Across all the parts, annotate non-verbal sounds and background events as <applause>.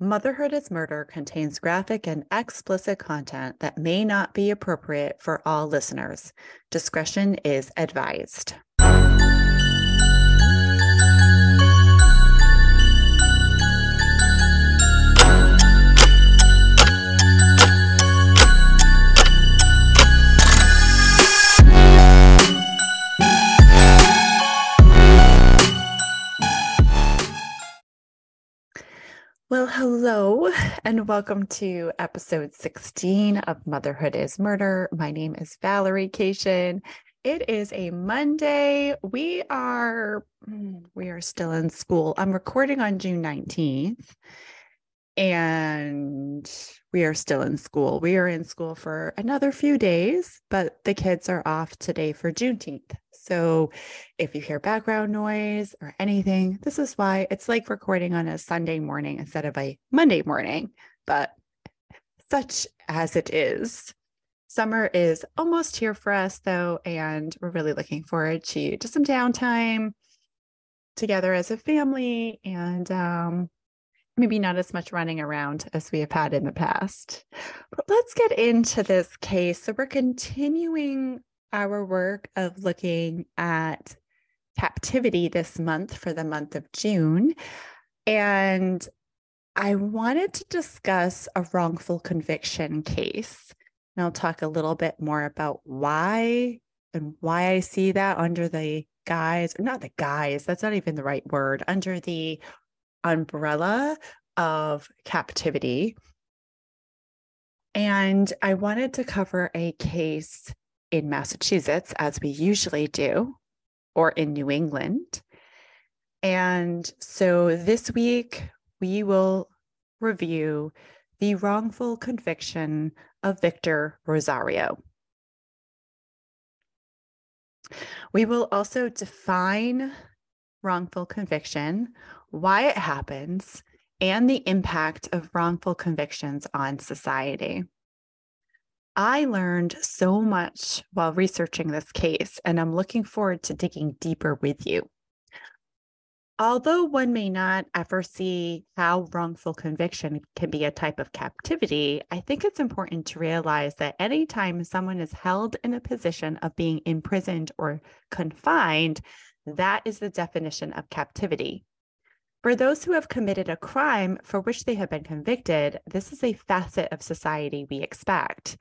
Motherhood is Murder contains graphic and explicit content that may not be appropriate for all listeners. Discretion is advised. Well, hello, and welcome to episode 16 of Motherhood is Murder. My name is Valerie Cation. It is a Monday. We are hmm, we are still in school. I'm recording on June 19th and we are still in school. We are in school for another few days, but the kids are off today for Juneteenth. So if you hear background noise or anything, this is why it's like recording on a Sunday morning instead of a Monday morning, but such as it is. Summer is almost here for us though, and we're really looking forward to just some downtime together as a family and um, maybe not as much running around as we have had in the past. But let's get into this case. So we're continuing our work of looking at captivity this month for the month of June. And I wanted to discuss a wrongful conviction case. And I'll talk a little bit more about why and why I see that under the guise, or not the guise, that's not even the right word, under the umbrella of captivity. And I wanted to cover a case in Massachusetts, as we usually do, or in New England. And so this week, we will review the wrongful conviction of Victor Rosario. We will also define wrongful conviction, why it happens, and the impact of wrongful convictions on society. I learned so much while researching this case, and I'm looking forward to digging deeper with you. Although one may not ever see how wrongful conviction can be a type of captivity, I think it's important to realize that anytime someone is held in a position of being imprisoned or confined, that is the definition of captivity. For those who have committed a crime for which they have been convicted, this is a facet of society we expect.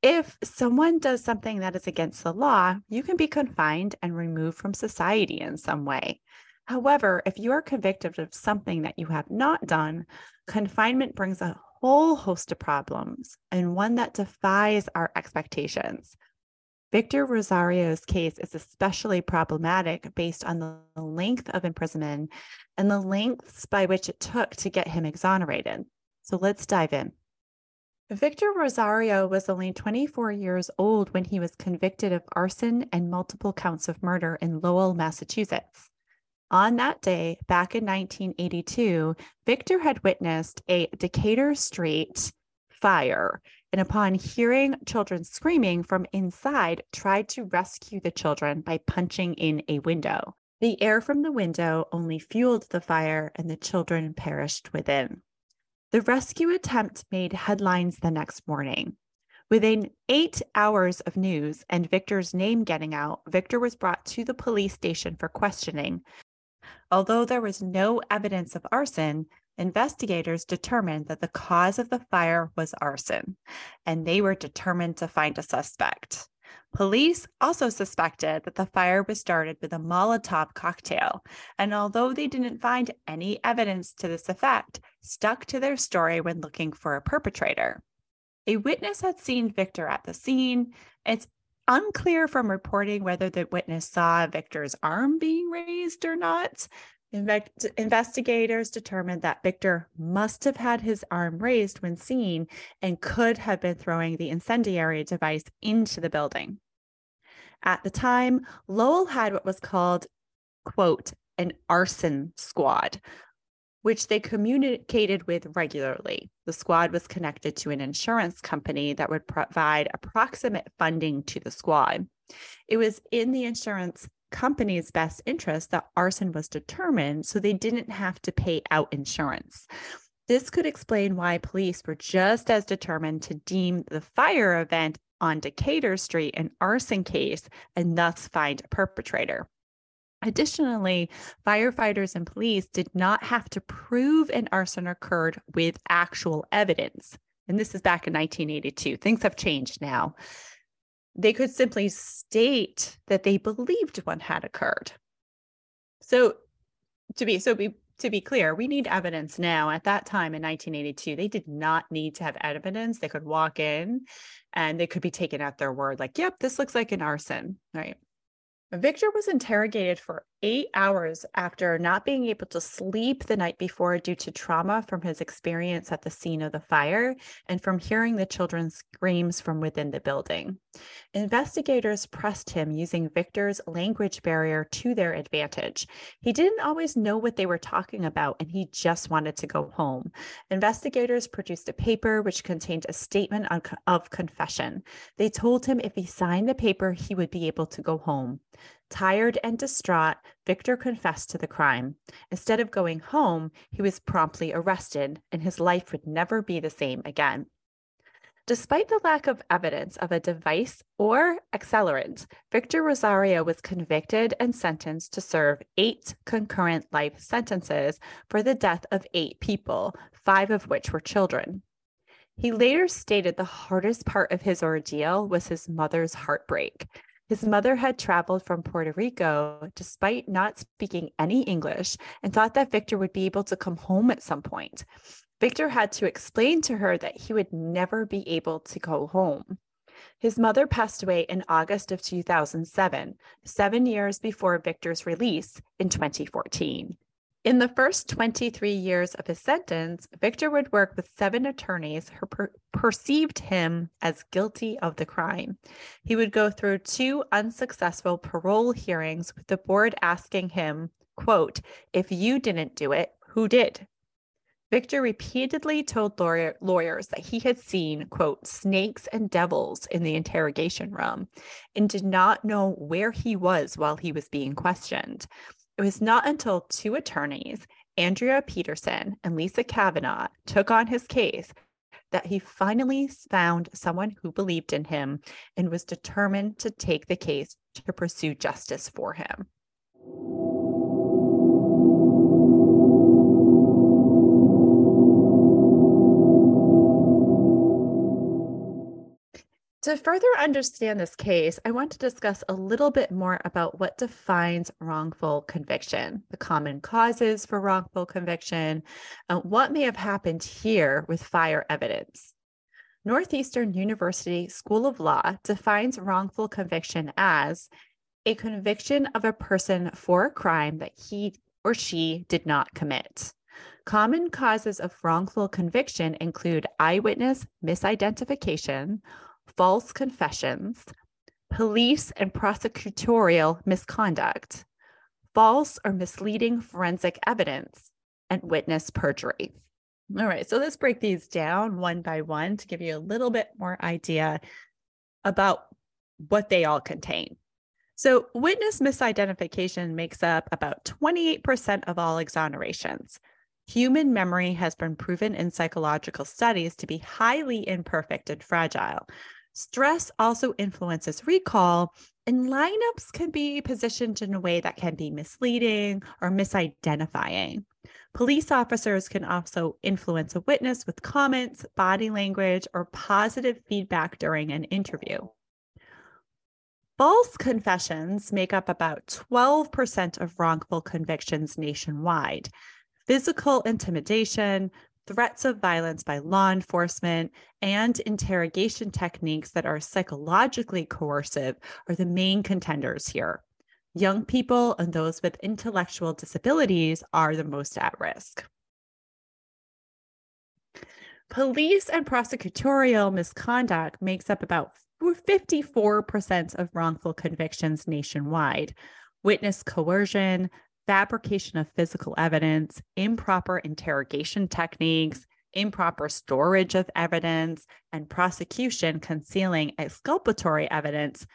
If someone does something that is against the law, you can be confined and removed from society in some way. However, if you are convicted of something that you have not done, confinement brings a whole host of problems and one that defies our expectations. Victor Rosario's case is especially problematic based on the length of imprisonment and the lengths by which it took to get him exonerated. So let's dive in. Victor Rosario was only 24 years old when he was convicted of arson and multiple counts of murder in Lowell, Massachusetts. On that day, back in 1982, Victor had witnessed a Decatur Street fire and upon hearing children screaming from inside, tried to rescue the children by punching in a window. The air from the window only fueled the fire, and the children perished within. The rescue attempt made headlines the next morning. Within eight hours of news and Victor's name getting out, Victor was brought to the police station for questioning. Although there was no evidence of arson, investigators determined that the cause of the fire was arson, and they were determined to find a suspect. Police also suspected that the fire was started with a Molotov cocktail, and although they didn't find any evidence to this effect, stuck to their story when looking for a perpetrator. A witness had seen Victor at the scene. It's unclear from reporting whether the witness saw Victor's arm being raised or not, investigators determined that Victor must have had his arm raised when seen and could have been throwing the incendiary device into the building. At the time, Lowell had what was called, quote, an arson squad, which they communicated with regularly. The squad was connected to an insurance company that would provide approximate funding to the squad. It was in the insurance company's best interest that arson was determined so they didn't have to pay out insurance. This could explain why police were just as determined to deem the fire event on Decatur Street an arson case and thus find a perpetrator. Additionally, firefighters and police did not have to prove an arson occurred with actual evidence. And this is back in 1982. Things have changed now. They could simply state that they believed one had occurred. So to be so be to be clear, we need evidence now. At that time in 1982, they did not need to have evidence. They could walk in and they could be taken at their word, like, yep, this looks like an arson, right? Victor was interrogated for eight hours after not being able to sleep the night before due to trauma from his experience at the scene of the fire and from hearing the children's screams from within the building. Investigators pressed him using Victor's language barrier to their advantage. He didn't always know what they were talking about and he just wanted to go home. Investigators produced a paper which contained a statement of confession. They told him if he signed the paper, he would be able to go home. Tired and distraught, Victor confessed to the crime. Instead of going home, he was promptly arrested, and his life would never be the same again. Despite the lack of evidence of a device or accelerant, Victor Rosario was convicted and sentenced to serve eight concurrent life sentences for the death of eight people, five of which were children. He later stated the hardest part of his ordeal was his mother's heartbreak. His mother had traveled from Puerto Rico despite not speaking any English and thought that Victor would be able to come home at some point. Victor had to explain to her that he would never be able to go home. His mother passed away in August of 2007, seven years before Victor's release in 2014. In the first 23 years of his sentence, Victor would work with seven attorneys who per- perceived him as guilty of the crime. He would go through two unsuccessful parole hearings with the board asking him, quote, if you didn't do it, who did? Victor repeatedly told lawyer- lawyers that he had seen, quote, snakes and devils in the interrogation room and did not know where he was while he was being questioned. It was not until two attorneys, Andrea Peterson and Lisa Kavanagh, took on his case that he finally found someone who believed in him and was determined to take the case to pursue justice for him. To further understand this case, I want to discuss a little bit more about what defines wrongful conviction, the common causes for wrongful conviction, and what may have happened here with fire evidence. Northeastern University School of Law defines wrongful conviction as a conviction of a person for a crime that he or she did not commit. Common causes of wrongful conviction include eyewitness misidentification false confessions, police and prosecutorial misconduct, false or misleading forensic evidence, and witness perjury. All right, so let's break these down one by one to give you a little bit more idea about what they all contain. So, witness misidentification makes up about 28% of all exonerations. Human memory has been proven in psychological studies to be highly imperfect and fragile. Stress also influences recall, and lineups can be positioned in a way that can be misleading or misidentifying. Police officers can also influence a witness with comments, body language, or positive feedback during an interview. False confessions make up about 12% of wrongful convictions nationwide. Physical intimidation, threats of violence by law enforcement, and interrogation techniques that are psychologically coercive are the main contenders here. Young people and those with intellectual disabilities are the most at risk. Police and prosecutorial misconduct makes up about 54% of wrongful convictions nationwide. Witness coercion, fabrication of physical evidence, improper interrogation techniques, improper storage of evidence, and prosecution concealing exculpatory evidence,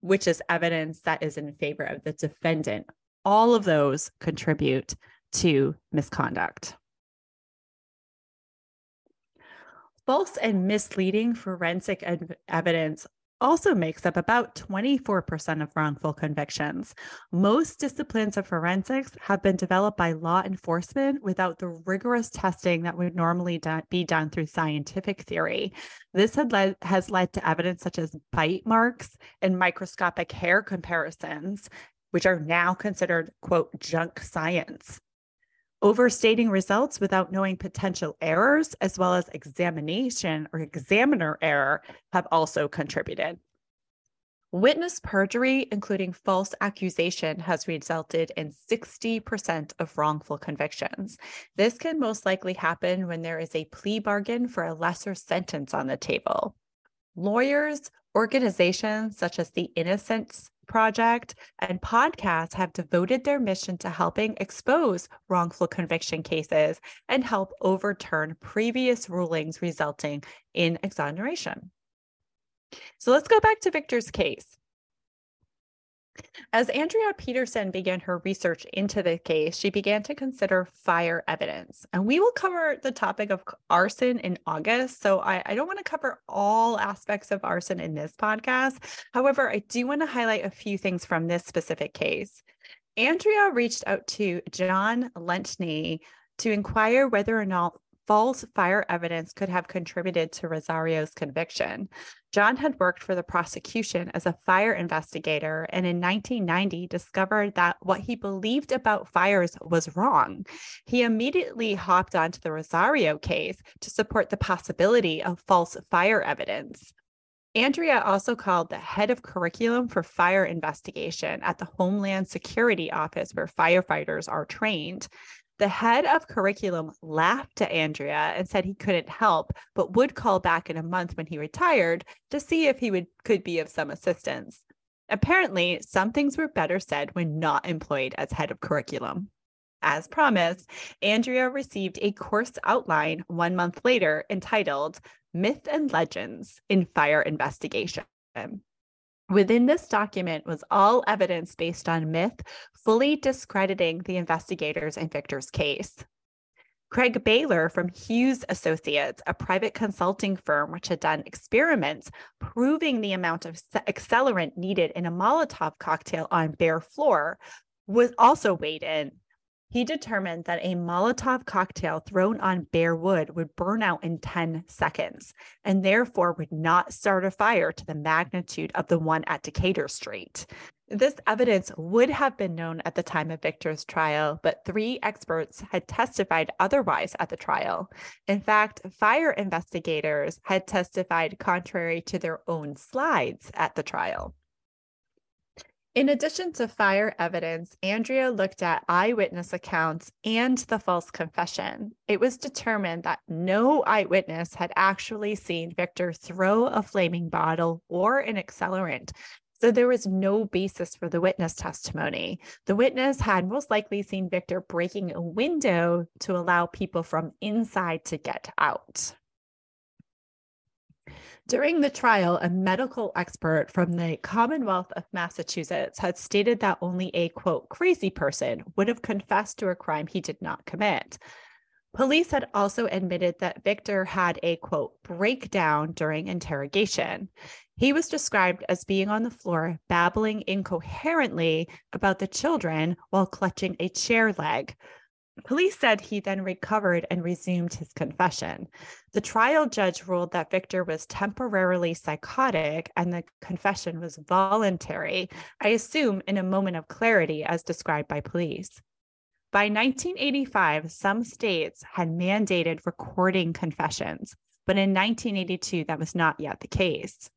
which is evidence that is in favor of the defendant. All of those contribute to misconduct. False and misleading forensic evidence also makes up about 24% of wrongful convictions. Most disciplines of forensics have been developed by law enforcement without the rigorous testing that would normally do- be done through scientific theory. This led, has led to evidence such as bite marks and microscopic hair comparisons, which are now considered, quote, junk science. Overstating results without knowing potential errors, as well as examination or examiner error, have also contributed. Witness perjury, including false accusation, has resulted in 60% of wrongful convictions. This can most likely happen when there is a plea bargain for a lesser sentence on the table. Lawyers, organizations such as the Innocence Project and podcasts have devoted their mission to helping expose wrongful conviction cases and help overturn previous rulings resulting in exoneration. So let's go back to Victor's case. As Andrea Peterson began her research into the case, she began to consider fire evidence. And we will cover the topic of arson in August. So I, I don't want to cover all aspects of arson in this podcast. However, I do want to highlight a few things from this specific case. Andrea reached out to John Lentini to inquire whether or not false fire evidence could have contributed to Rosario's conviction. John had worked for the prosecution as a fire investigator and in 1990 discovered that what he believed about fires was wrong. He immediately hopped onto the Rosario case to support the possibility of false fire evidence. Andrea also called the head of curriculum for fire investigation at the Homeland Security Office, where firefighters are trained. The head of curriculum laughed at Andrea and said he couldn't help, but would call back in a month when he retired to see if he would could be of some assistance. Apparently, some things were better said when not employed as head of curriculum. As promised, Andrea received a course outline one month later entitled Myth and Legends in Fire Investigation. Within this document was all evidence based on myth, fully discrediting the investigators in Victor's case. Craig Beyler from Hughes Associates, a private consulting firm which had done experiments proving the amount of accelerant needed in a Molotov cocktail on bare floor, was also weighed in he determined that a Molotov cocktail thrown on bare wood would burn out in 10 seconds and therefore would not start a fire to the magnitude of the one at Decatur Street. This evidence would have been known at the time of Victor's trial, but three experts had testified otherwise at the trial. In fact, fire investigators had testified contrary to their own slides at the trial. In addition to fire evidence, Andrea looked at eyewitness accounts and the false confession. It was determined that no eyewitness had actually seen Victor throw a flaming bottle or an accelerant. So there was no basis for the witness testimony. The witness had most likely seen Victor breaking a window to allow people from inside to get out. During the trial, a medical expert from the Commonwealth of Massachusetts had stated that only a quote, crazy person would have confessed to a crime he did not commit. Police had also admitted that Victor had a quote, breakdown during interrogation. He was described as being on the floor, babbling incoherently about the children while clutching a chair leg. Police said he then recovered and resumed his confession. The trial judge ruled that Victor was temporarily psychotic and the confession was voluntary, I assume in a moment of clarity as described by police. By 1985, some states had mandated recording confessions, but in 1982, that was not yet the case.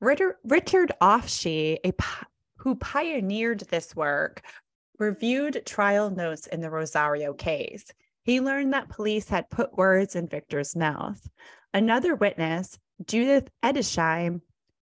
Richard Ofshe, a, who pioneered this work, reviewed trial notes in the Rosario case. He learned that police had put words in Victor's mouth. Another witness, Judith Edersheim,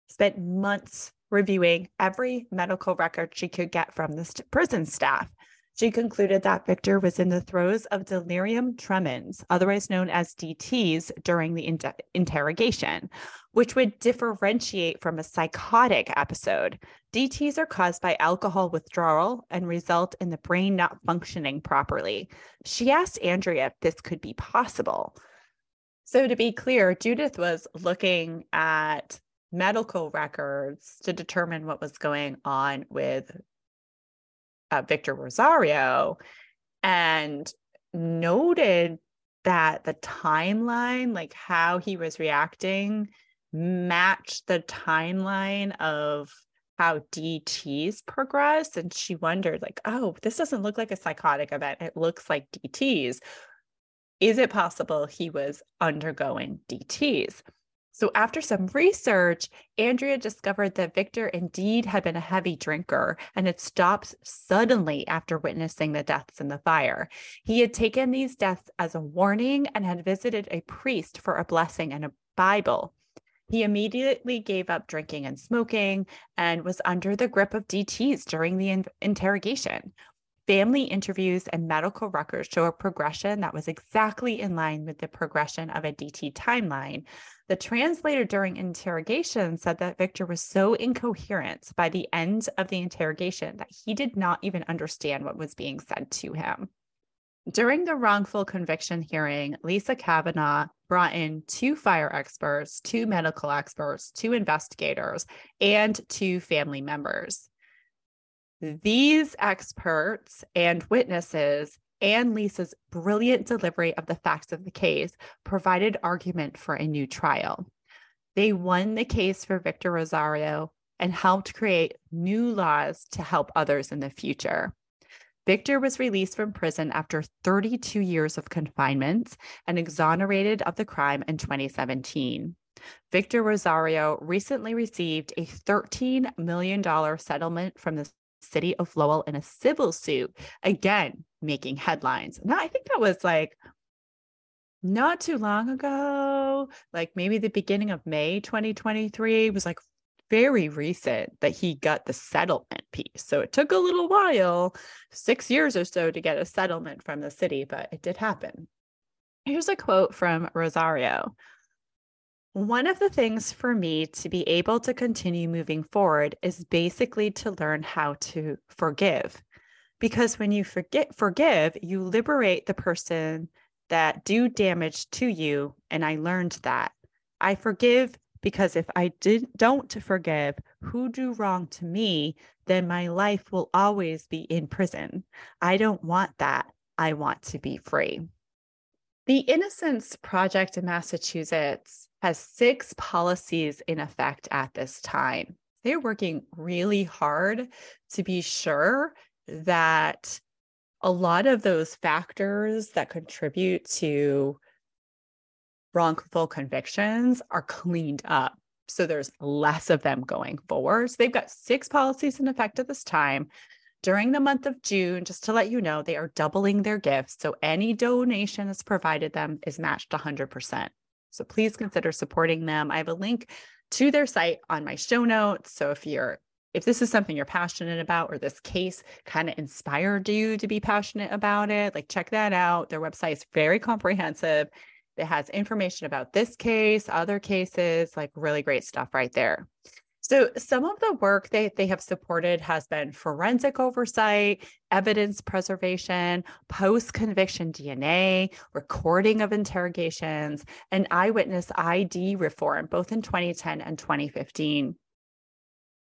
spent months reviewing every medical record she could get from the st- prison staff. She concluded that Victor was in the throes of delirium tremens, otherwise known as DTs, during the in- interrogation, which would differentiate from a psychotic episode. DTs are caused by alcohol withdrawal and result in the brain not functioning properly. She asked Andrea if this could be possible. So, to be clear, Judith was looking at medical records to determine what was going on with uh, Victor Rosario and noted that the timeline, like how he was reacting, matched the timeline of how DTs progress. And she wondered, like, oh, this doesn't look like a psychotic event. It looks like DTs. Is it possible he was undergoing DTs? So, after some research, Andrea discovered that Victor indeed had been a heavy drinker and had stopped suddenly after witnessing the deaths in the fire. He had taken these deaths as a warning and had visited a priest for a blessing and a Bible. He immediately gave up drinking and smoking and was under the grip of DTs during the in- interrogation. Family interviews and medical records show a progression that was exactly in line with the progression of a DT timeline. The translator during interrogation said that Victor was so incoherent by the end of the interrogation that he did not even understand what was being said to him. During the wrongful conviction hearing, Lisa Kavanagh brought in two fire experts, two medical experts, two investigators, and two family members. These experts and witnesses and Lisa's brilliant delivery of the facts of the case provided argument for a new trial. They won the case for Victor Rosario and helped create new laws to help others in the future. Victor was released from prison after 32 years of confinement and exonerated of the crime in 2017. Victor Rosario recently received a $13 million settlement from the city of Lowell in a civil suit, again, making headlines. Now, I think that was like not too long ago, like maybe the beginning of May 2023 was like very recent that he got the settlement piece. So it took a little while, six years or so, to get a settlement from the city, but it did happen. Here's a quote from Rosario one of the things for me to be able to continue moving forward is basically to learn how to forgive. Because when you forget forgive, you liberate the person that do damage to you and I learned that. I forgive because if I did don't forgive who do wrong to me, then my life will always be in prison. I don't want that. I want to be free. The Innocence Project in Massachusetts has six policies in effect at this time. They're working really hard to be sure that a lot of those factors that contribute to wrongful convictions are cleaned up. So there's less of them going forward. So they've got six policies in effect at this time. During the month of June, just to let you know, they are doubling their gifts. So any donation that's provided them is matched 100%. So please consider supporting them. I have a link to their site on my show notes. So if you're if this is something you're passionate about or this case kind of inspired you to be passionate about it, like check that out. Their website is very comprehensive. It has information about this case, other cases, like really great stuff right there. So, some of the work they, they have supported has been forensic oversight, evidence preservation, post conviction DNA, recording of interrogations, and eyewitness ID reform, both in 2010 and 2015.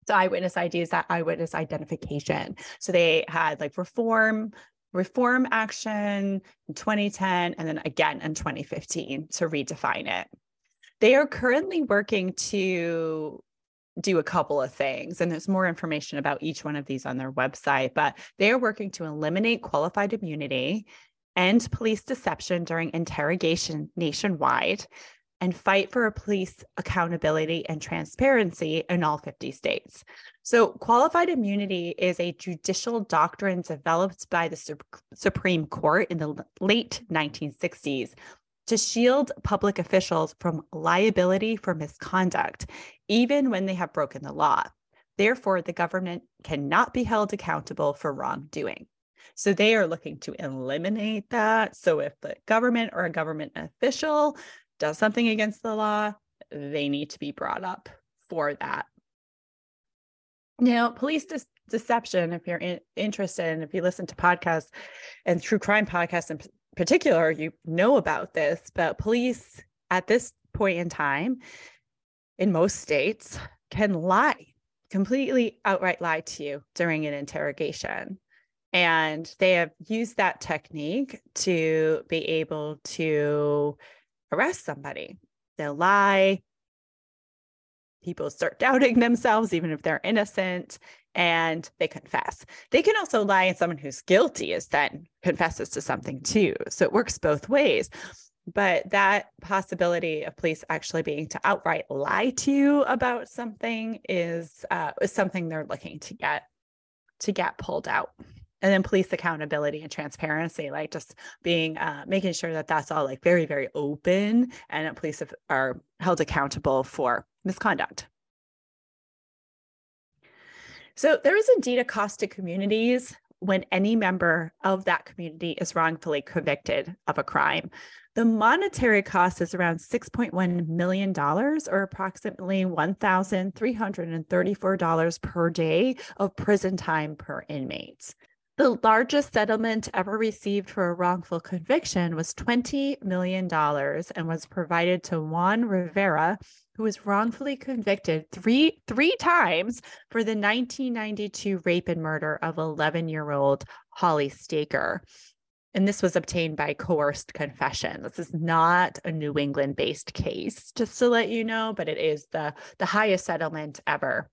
So, eyewitness ID is that eyewitness identification. So, they had like reform, reform action in 2010, and then again in 2015 to redefine it. They are currently working to do a couple of things and there's more information about each one of these on their website but they are working to eliminate qualified immunity end police deception during interrogation nationwide and fight for police accountability and transparency in all 50 states. So, qualified immunity is a judicial doctrine developed by the Supreme Court in the late 1960s to shield public officials from liability for misconduct, even when they have broken the law. Therefore, the government cannot be held accountable for wrongdoing. So they are looking to eliminate that. So if the government or a government official does something against the law, they need to be brought up for that. Now, police de- deception, if you're in- interested, and if you listen to podcasts and true crime podcasts in particular, you know about this, but police at this point in time, in most states, can lie, completely outright lie to you during an interrogation. And they have used that technique to be able to arrest somebody. They'll lie. People start <laughs> doubting themselves, even if they're innocent, and they confess. They can also lie, and someone who's guilty is then confesses to something too. So it works both ways but that possibility of police actually being to outright lie to you about something is uh, is something they're looking to get to get pulled out and then police accountability and transparency like just being uh, making sure that that's all like very very open and that police are held accountable for misconduct so there is indeed a cost to communities when any member of that community is wrongfully convicted of a crime. The monetary cost is around $6.1 million or approximately $1,334 per day of prison time per inmate. The largest settlement ever received for a wrongful conviction was $20 million and was provided to Juan Rivera, who was wrongfully convicted three three times for the 1992 rape and murder of 11-year-old Holly Staker. And this was obtained by coerced confession. This is not a New England based case, just to let you know, but it is the, the highest settlement ever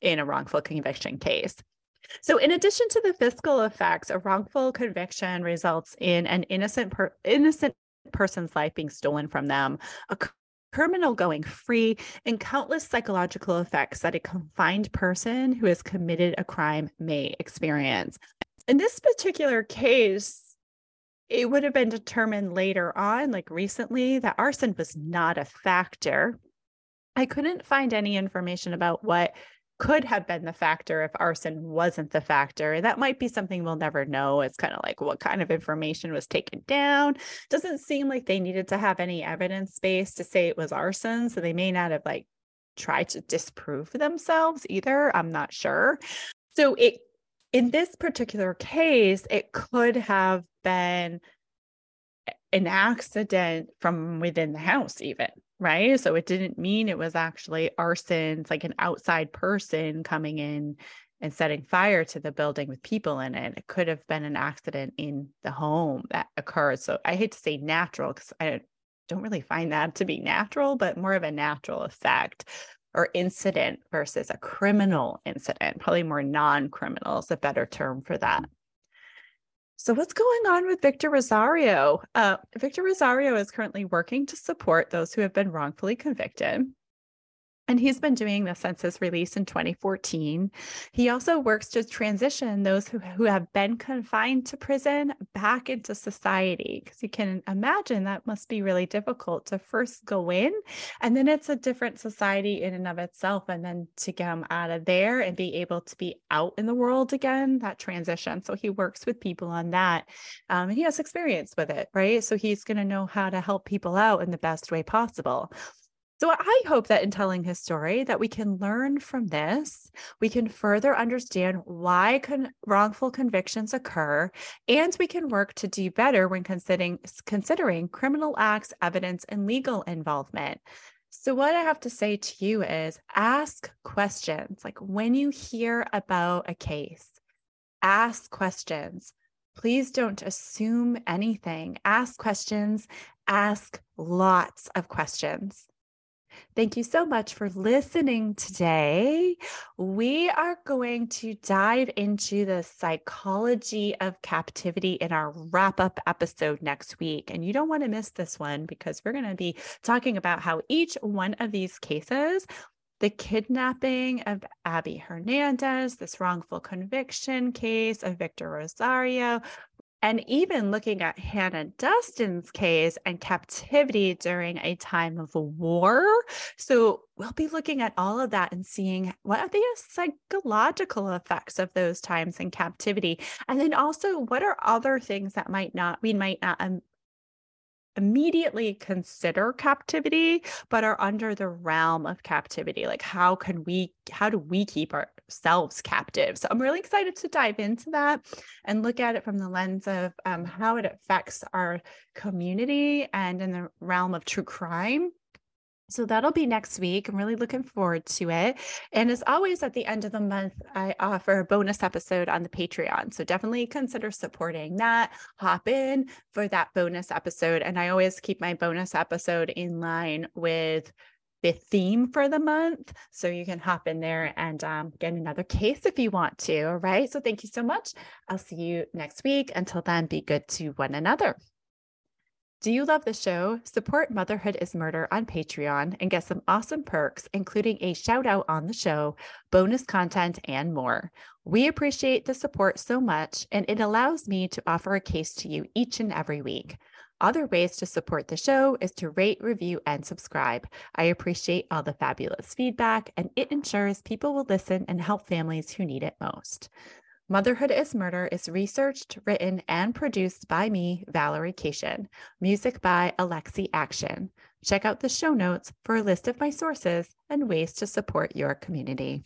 in a wrongful conviction case. So, in addition to the fiscal effects, a wrongful conviction results in an innocent per- innocent person's life being stolen from them, a criminal going free, and countless psychological effects that a confined person who has committed a crime may experience. In this particular case, it would have been determined later on, like recently, that arson was not a factor. I couldn't find any information about what could have been the factor if arson wasn't the factor. That might be something we'll never know. It's kind of like what kind of information was taken down. Doesn't seem like they needed to have any evidence base to say it was arson. So they may not have like tried to disprove themselves either. I'm not sure. So it in this particular case, it could have been an accident from within the house, even right? So it didn't mean it was actually arson. It's like an outside person coming in and setting fire to the building with people in it. It could have been an accident in the home that occurred. So I hate to say natural because I don't really find that to be natural, but more of a natural effect or incident versus a criminal incident. Probably more non criminal is a better term for that. So, what's going on with Victor Rosario? Uh, Victor Rosario is currently working to support those who have been wrongfully convicted. And he's been doing the census release in 2014. He also works to transition those who, who have been confined to prison back into society. Because you can imagine that must be really difficult to first go in, and then it's a different society in and of itself. And then to get them out of there and be able to be out in the world again, that transition. So he works with people on that. Um, and he has experience with it, right? So he's going to know how to help people out in the best way possible. So I hope that in telling his story that we can learn from this, we can further understand why con- wrongful convictions occur, and we can work to do better when considering considering criminal acts, evidence, and legal involvement. So what I have to say to you is ask questions. Like when you hear about a case, ask questions. Please don't assume anything. Ask questions, ask lots of questions. Thank you so much for listening today. We are going to dive into the psychology of captivity in our wrap up episode next week. And you don't want to miss this one because we're going to be talking about how each one of these cases the kidnapping of Abby Hernandez, this wrongful conviction case of Victor Rosario, and even looking at Hannah Dustin's case and captivity during a time of war. So we'll be looking at all of that and seeing what are the psychological effects of those times in captivity. And then also what are other things that might not, we might not um, immediately consider captivity but are under the realm of captivity like how can we how do we keep our ourselves captive. So I'm really excited to dive into that and look at it from the lens of um, how it affects our community and in the realm of true crime. So that'll be next week. I'm really looking forward to it. And as always, at the end of the month, I offer a bonus episode on the Patreon. So definitely consider supporting that. Hop in for that bonus episode. And I always keep my bonus episode in line with the theme for the month. So you can hop in there and um, get another case if you want to. All right. So thank you so much. I'll see you next week. Until then, be good to one another. Do you love the show? Support Motherhood is Murder on Patreon and get some awesome perks, including a shout out on the show, bonus content, and more. We appreciate the support so much, and it allows me to offer a case to you each and every week. Other ways to support the show is to rate, review, and subscribe. I appreciate all the fabulous feedback, and it ensures people will listen and help families who need it most. Motherhood is Murder is researched, written, and produced by me, Valerie Cation. Music by Alexi Action. Check out the show notes for a list of my sources and ways to support your community.